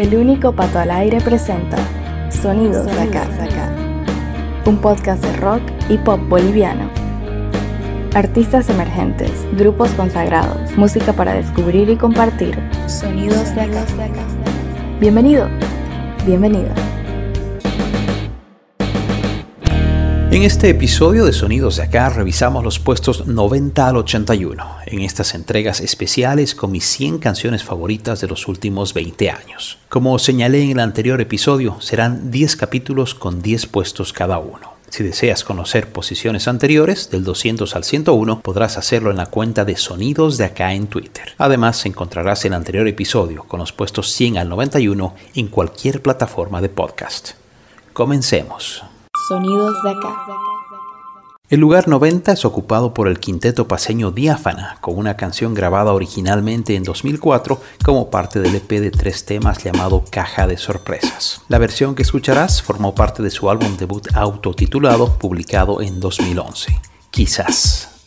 El único pato al aire presenta Sonidos de acá, un podcast de rock y pop boliviano. Artistas emergentes, grupos consagrados, música para descubrir y compartir. Sonidos de acá. Bienvenido, bienvenida. En este episodio de Sonidos de Acá revisamos los puestos 90 al 81 en estas entregas especiales con mis 100 canciones favoritas de los últimos 20 años. Como señalé en el anterior episodio, serán 10 capítulos con 10 puestos cada uno. Si deseas conocer posiciones anteriores, del 200 al 101, podrás hacerlo en la cuenta de Sonidos de Acá en Twitter. Además, encontrarás el anterior episodio con los puestos 100 al 91 en cualquier plataforma de podcast. Comencemos. Sonidos de acá. El lugar 90 es ocupado por el quinteto paseño Diáfana, con una canción grabada originalmente en 2004 como parte del EP de tres temas llamado Caja de Sorpresas. La versión que escucharás formó parte de su álbum debut autotitulado, publicado en 2011. Quizás.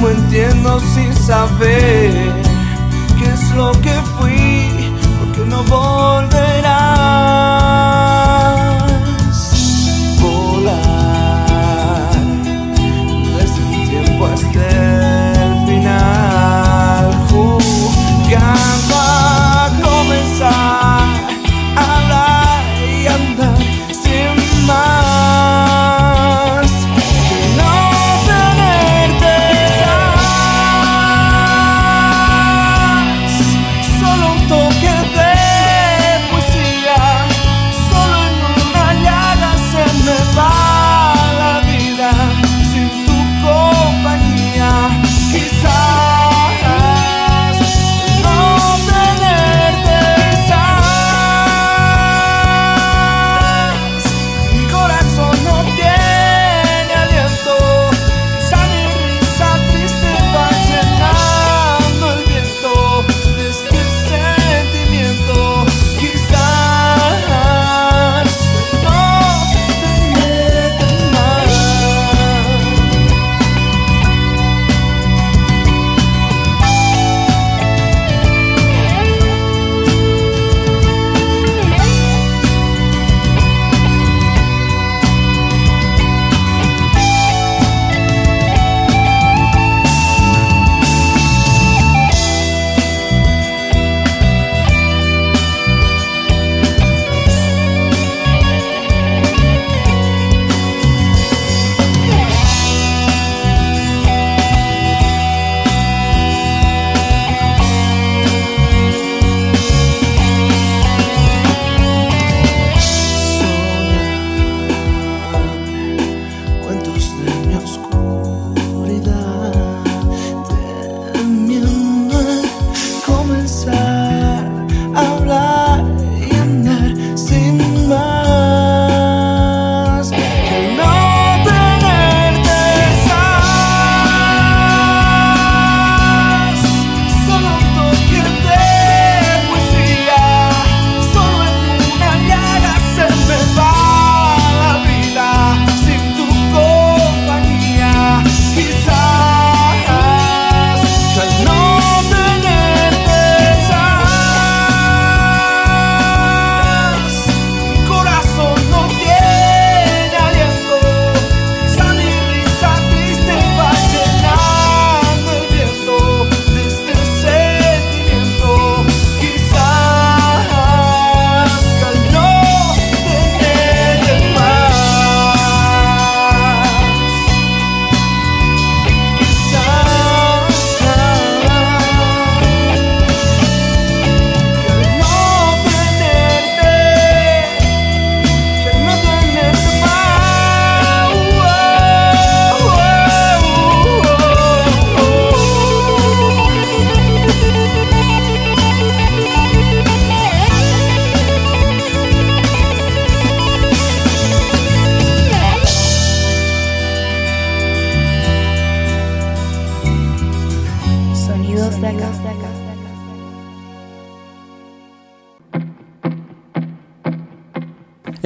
cómo entiendo sin saber qué es lo que fui, porque no volverá.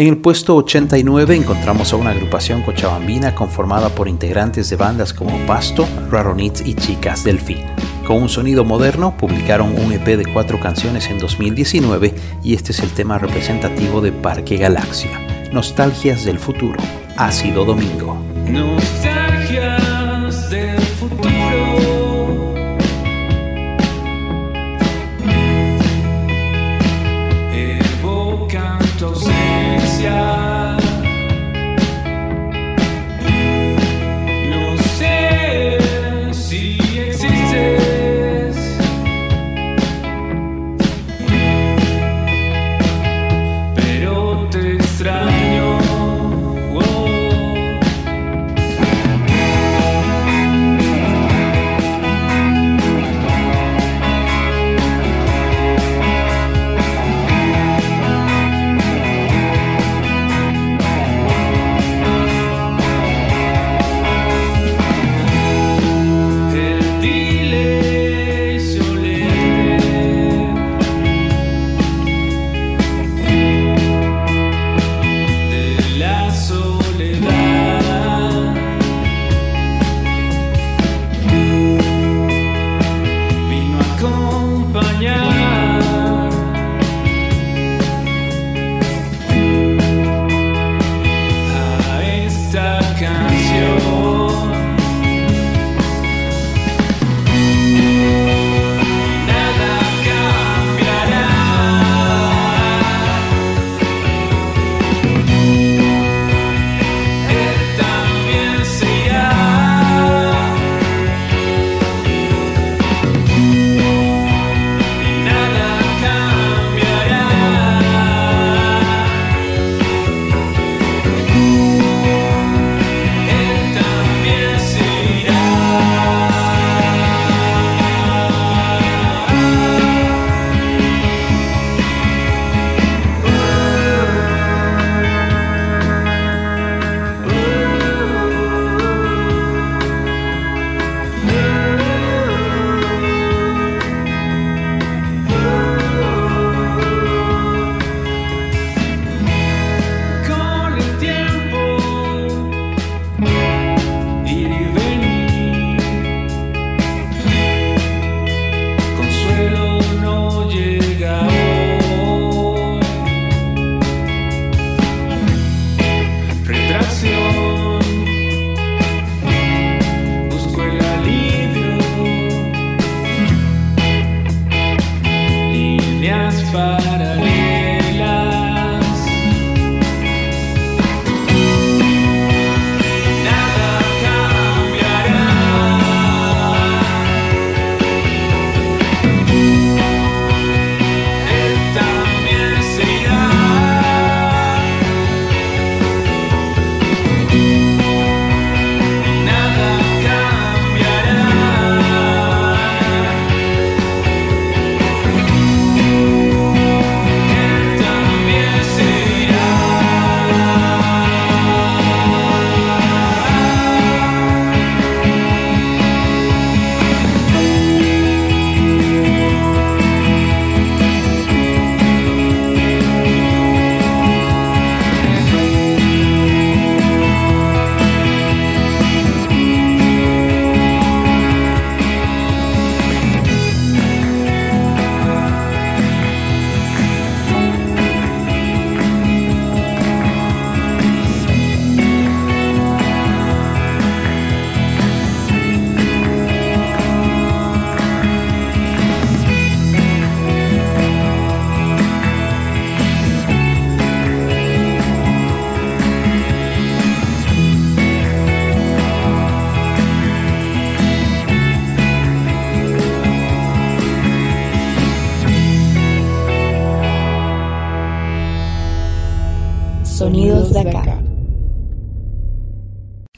En el puesto 89 encontramos a una agrupación cochabambina conformada por integrantes de bandas como Pasto, Raronits y Chicas del Fin. Con un sonido moderno, publicaron un EP de cuatro canciones en 2019 y este es el tema representativo de Parque Galaxia, Nostalgias del Futuro, Ácido Domingo.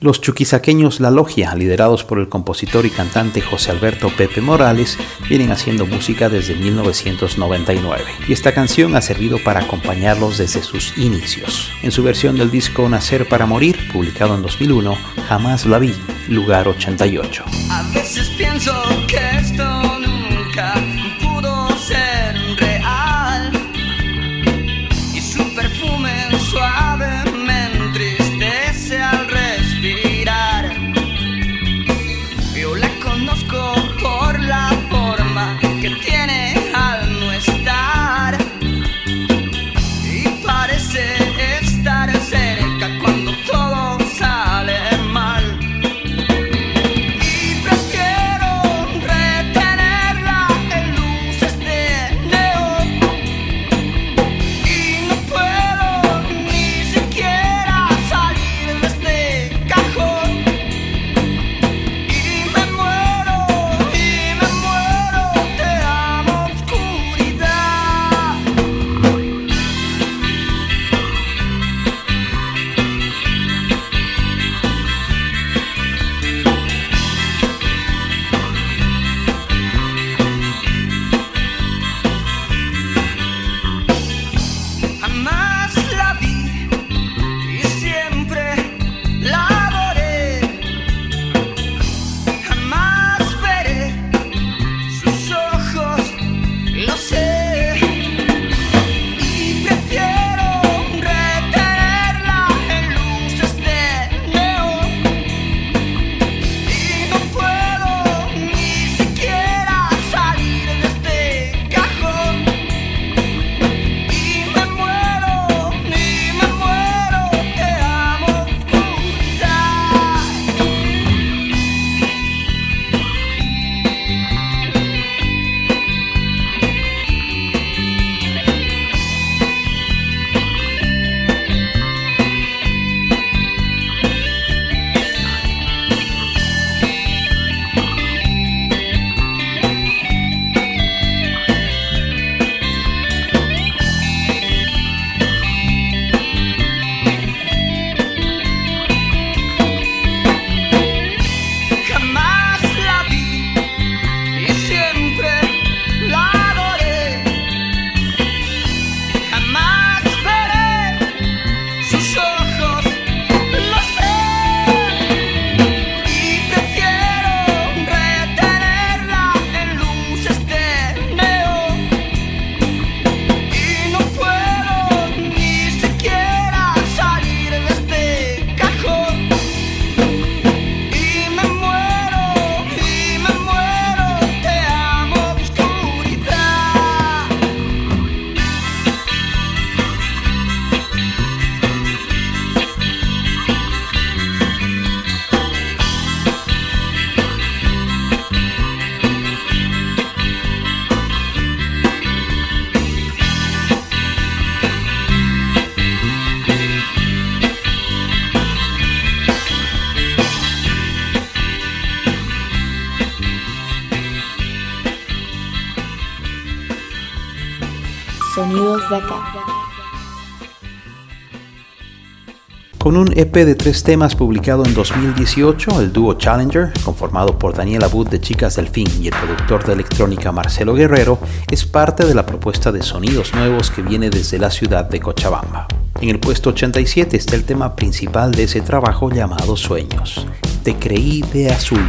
Los chuquisaqueños La Logia, liderados por el compositor y cantante José Alberto Pepe Morales, vienen haciendo música desde 1999 y esta canción ha servido para acompañarlos desde sus inicios. En su versión del disco Nacer para Morir, publicado en 2001, Jamás la vi, lugar 88. A veces pienso que esto EP de tres temas publicado en 2018, el dúo Challenger, conformado por Daniela Abud de Chicas del Fin y el productor de electrónica Marcelo Guerrero, es parte de la propuesta de sonidos nuevos que viene desde la ciudad de Cochabamba. En el puesto 87 está el tema principal de ese trabajo llamado Sueños. Te creí de azul.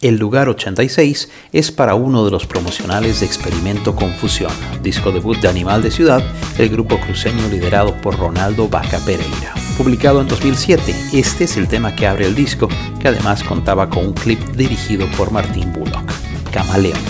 El lugar 86 es para uno de los promocionales de Experimento Confusión, disco debut de Animal de Ciudad, el grupo cruceño liderado por Ronaldo Vaca Pereira. Publicado en 2007, este es el tema que abre el disco, que además contaba con un clip dirigido por Martín Bullock, Camaleón.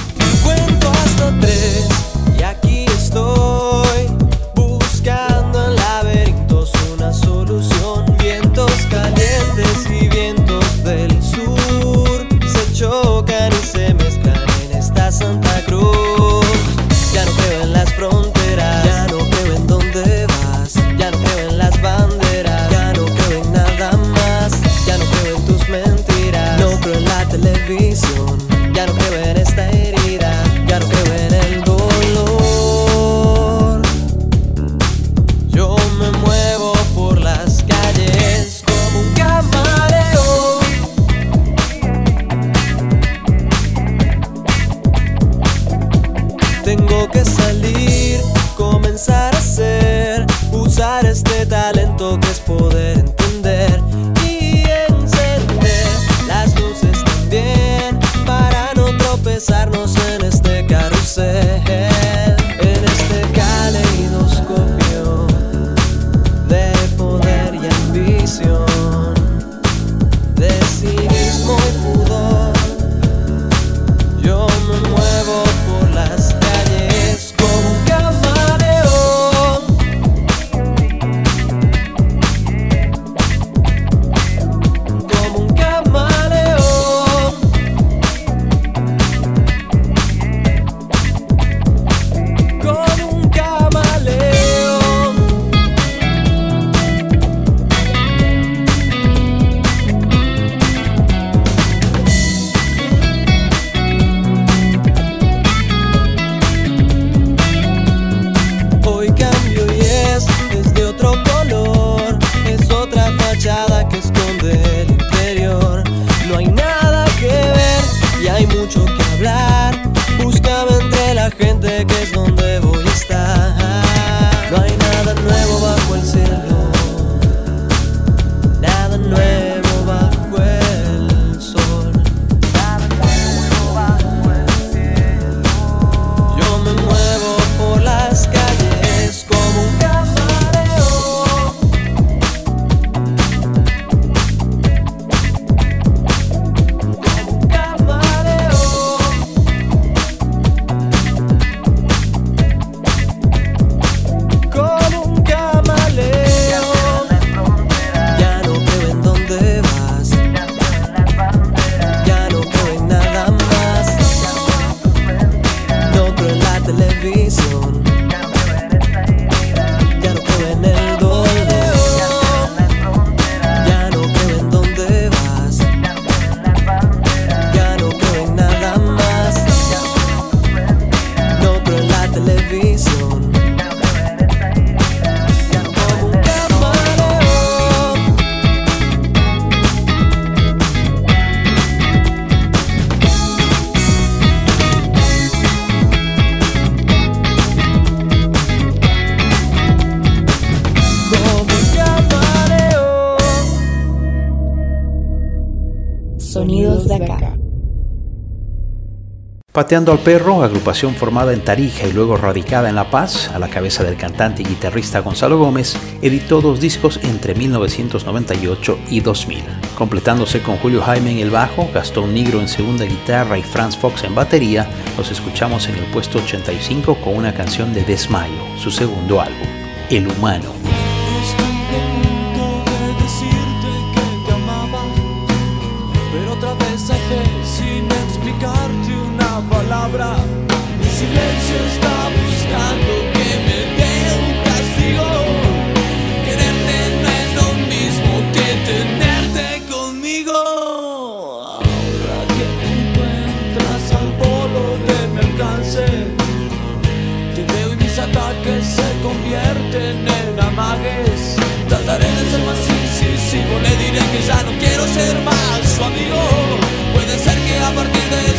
Pateando al Perro, agrupación formada en Tarija y luego radicada en La Paz, a la cabeza del cantante y guitarrista Gonzalo Gómez, editó dos discos entre 1998 y 2000, completándose con Julio Jaime en el bajo, Gastón Nigro en segunda guitarra y Franz Fox en batería, los escuchamos en el puesto 85 con una canción de Desmayo, su segundo álbum, El Humano. Mi silencio está buscando que me dé un castigo. Quererte no es lo mismo que tenerte conmigo. Ahora que te encuentras al polo de mi alcance, te veo y mis ataques se convierten en amagues. Trataré de ser más incisivo, le diré que ya no quiero ser más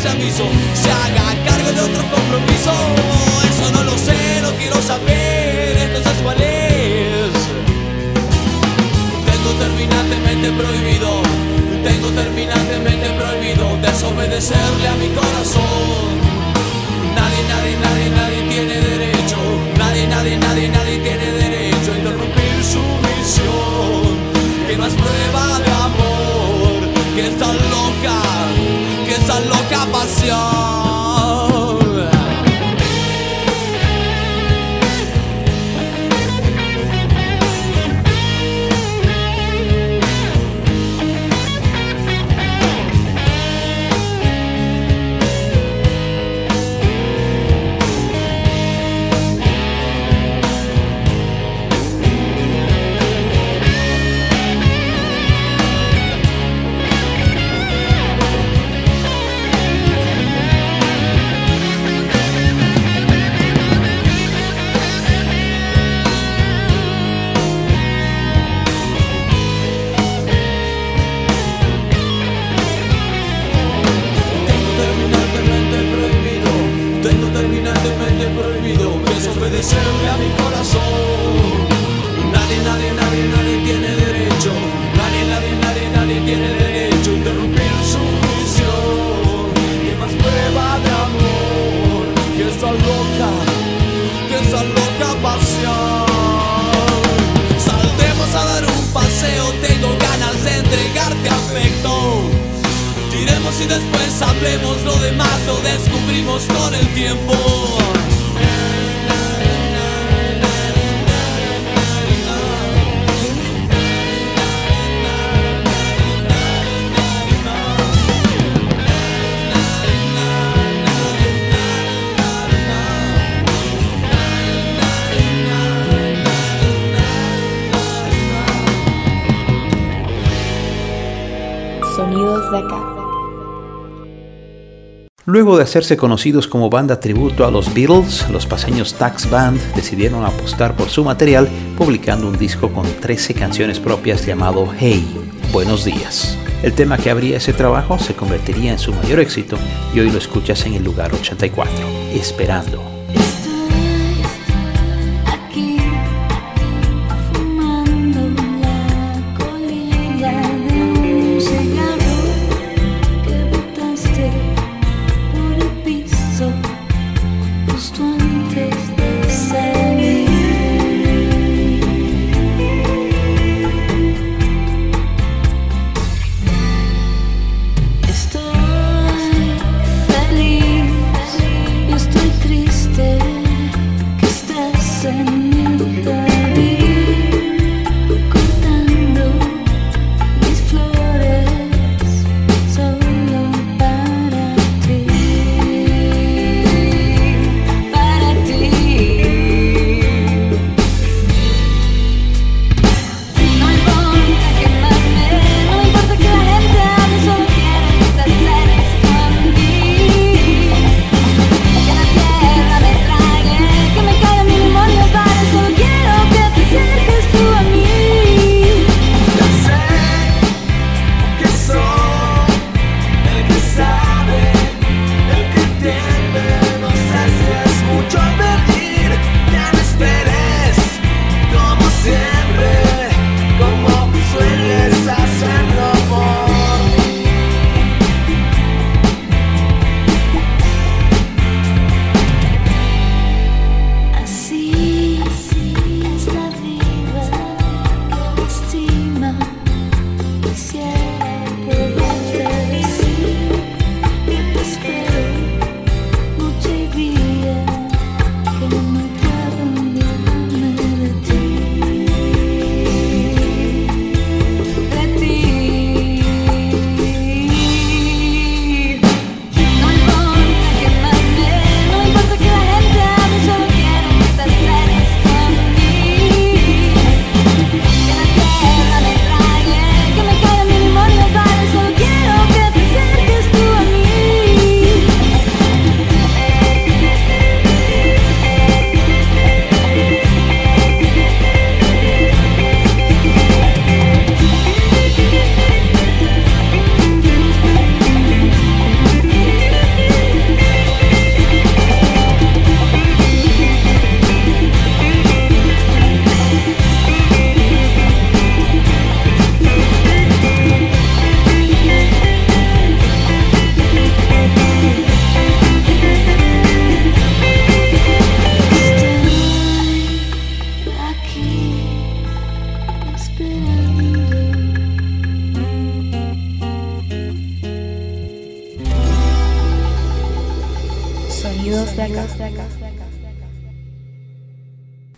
ese aviso se haga cargo de otro compromiso. Eso no lo sé, no quiero saber, entonces cuál es. Tengo terminantemente prohibido, tengo terminantemente prohibido desobedecerle a mi corazón. Nadie, nadie, nadie, nadie tiene derecho, nadie, nadie, nadie, nadie tiene derecho esta loca desobedecerle a mi corazón. Nadie, nadie, nadie, nadie tiene derecho, nadie, nadie, nadie, nadie tiene derecho a interrumpir su misión. Que más prueba de amor que esa loca, que esa loca pasión. Saltemos a dar un paseo, tengo ganas de entregarte afecto. Y después hablemos lo demás, lo descubrimos con el tiempo. Luego de hacerse conocidos como banda tributo a los Beatles, los paseños Tax Band decidieron apostar por su material publicando un disco con 13 canciones propias llamado Hey, Buenos Días. El tema que abría ese trabajo se convertiría en su mayor éxito y hoy lo escuchas en el lugar 84, Esperando.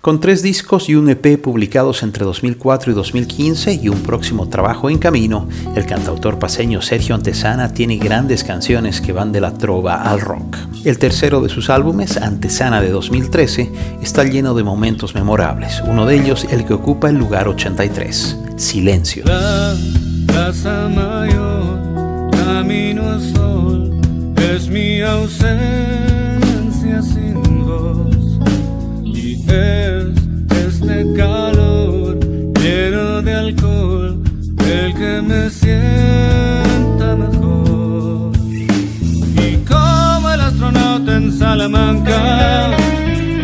Con tres discos y un EP publicados entre 2004 y 2015 y un próximo trabajo en camino, el cantautor paseño Sergio Antesana tiene grandes canciones que van de la trova al rock. El tercero de sus álbumes, Antesana de 2013, está lleno de momentos memorables, uno de ellos el que ocupa el lugar 83, Silencio. La casa mayor, camino al sol, es mi ausencia sin voz. Y es calor lleno de alcohol el que me sienta mejor. Y como el astronauta en Salamanca,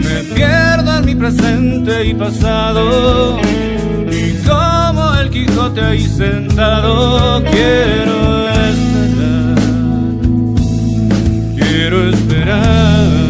me pierdo en mi presente y pasado. Y como el Quijote ahí sentado, quiero esperar. Quiero. Esperar.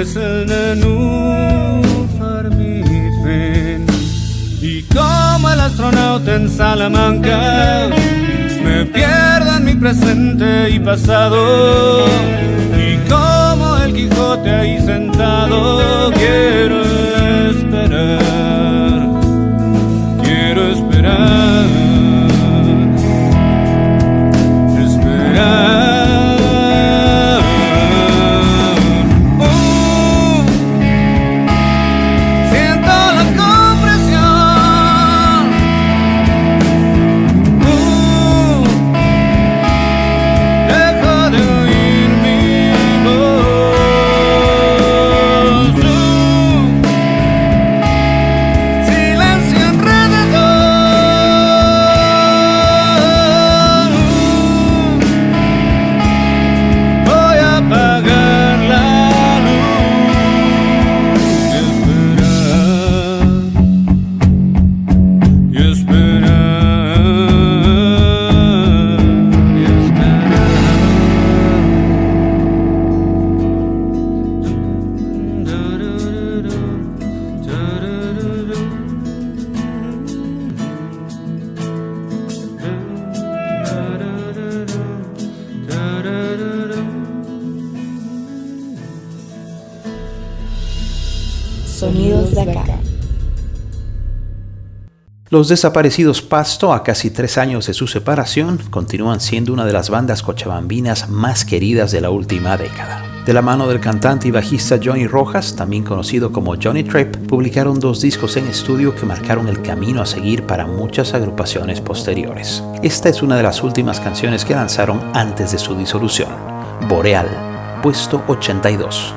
Es el nenúfar mi fin. Y como el astronauta en Salamanca, me pierdo en mi presente y pasado. Y como el Quijote ahí sentado, quiero esperar. Quiero. Esperar. Los desaparecidos Pasto, a casi tres años de su separación, continúan siendo una de las bandas cochabambinas más queridas de la última década. De la mano del cantante y bajista Johnny Rojas, también conocido como Johnny Trip, publicaron dos discos en estudio que marcaron el camino a seguir para muchas agrupaciones posteriores. Esta es una de las últimas canciones que lanzaron antes de su disolución, Boreal, puesto 82.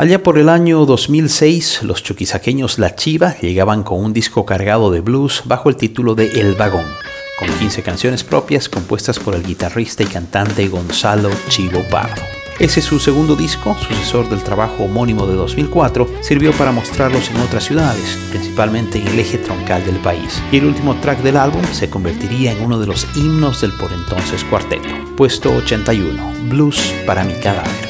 Allá por el año 2006, los chuquisaqueños La Chiva llegaban con un disco cargado de blues bajo el título de El Vagón, con 15 canciones propias compuestas por el guitarrista y cantante Gonzalo Chivo Pardo. Ese es su segundo disco, sucesor del trabajo homónimo de 2004, sirvió para mostrarlos en otras ciudades, principalmente en el eje troncal del país. Y el último track del álbum se convertiría en uno de los himnos del por entonces cuarteto. Puesto 81, Blues para mi cadáver.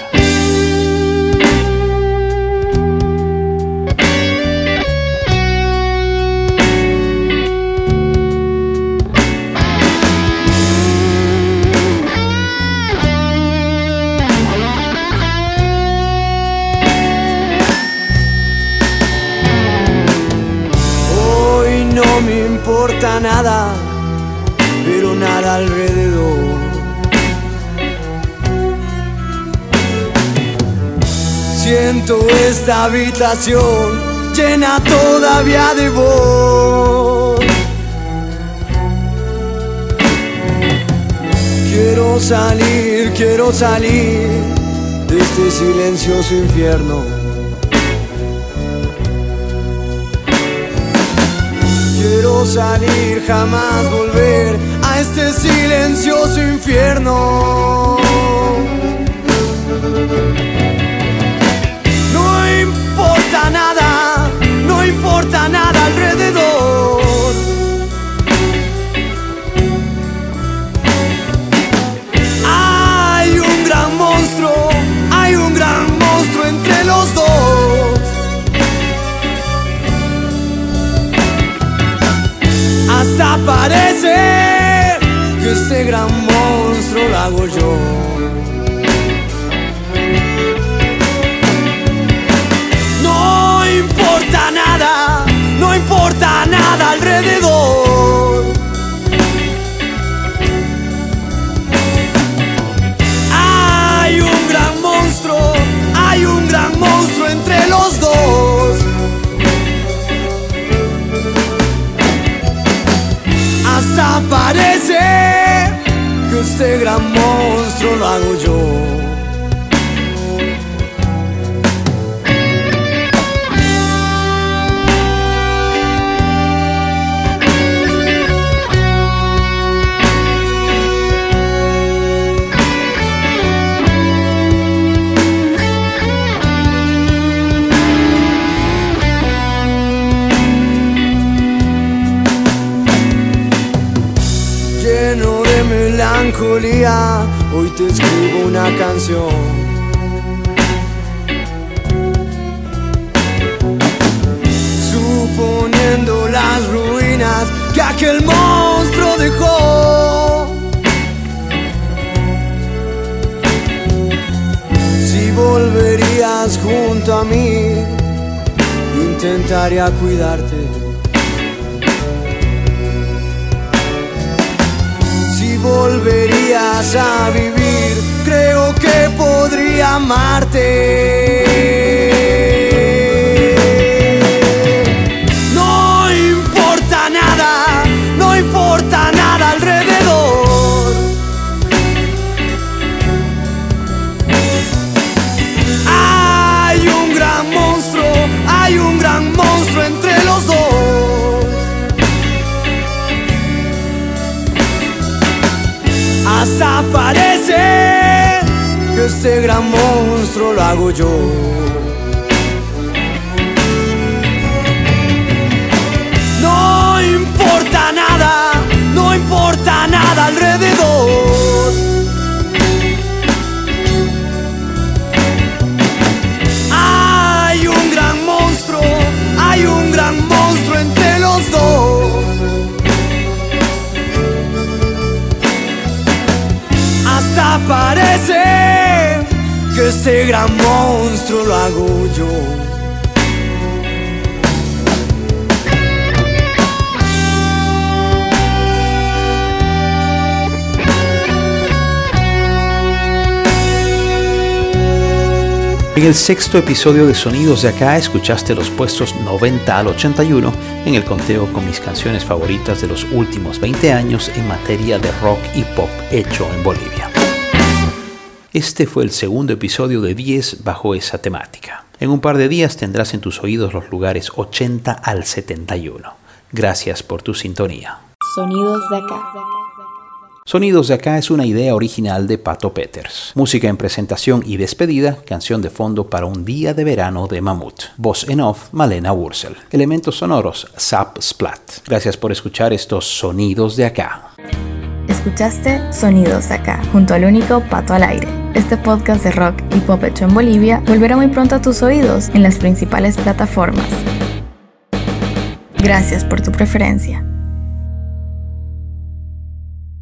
Importa nada, pero nada alrededor. Siento esta habitación llena todavía de voz. Quiero salir, quiero salir de este silencioso infierno. Salir, jamás volver a este silencioso infierno. No importa nada, Hasta monstruo melancolía, hoy te escribo una canción. Suponiendo las ruinas que aquel monstruo dejó. Si volverías junto a mí, intentaría cuidarte. Volverías a vivir, creo que podría amarte. Gran monstruo lo hago yo. Este gran monstruo lo hago yo. En el sexto episodio de Sonidos de Acá escuchaste los puestos 90 al 81 en el conteo con mis canciones favoritas de los últimos 20 años en materia de rock y pop hecho en Bolivia. Este fue el segundo episodio de 10 bajo esa temática. En un par de días tendrás en tus oídos los lugares 80 al 71. Gracias por tu sintonía. Sonidos de acá. Sonidos de acá es una idea original de Pato Peters. Música en presentación y despedida, canción de fondo para un día de verano de Mamut. Voz en off, Malena Wurzel. Elementos sonoros, Zap Splat. Gracias por escuchar estos Sonidos de acá. Escuchaste Sonidos acá, junto al único Pato al aire. Este podcast de rock y pop hecho en Bolivia volverá muy pronto a tus oídos en las principales plataformas. Gracias por tu preferencia.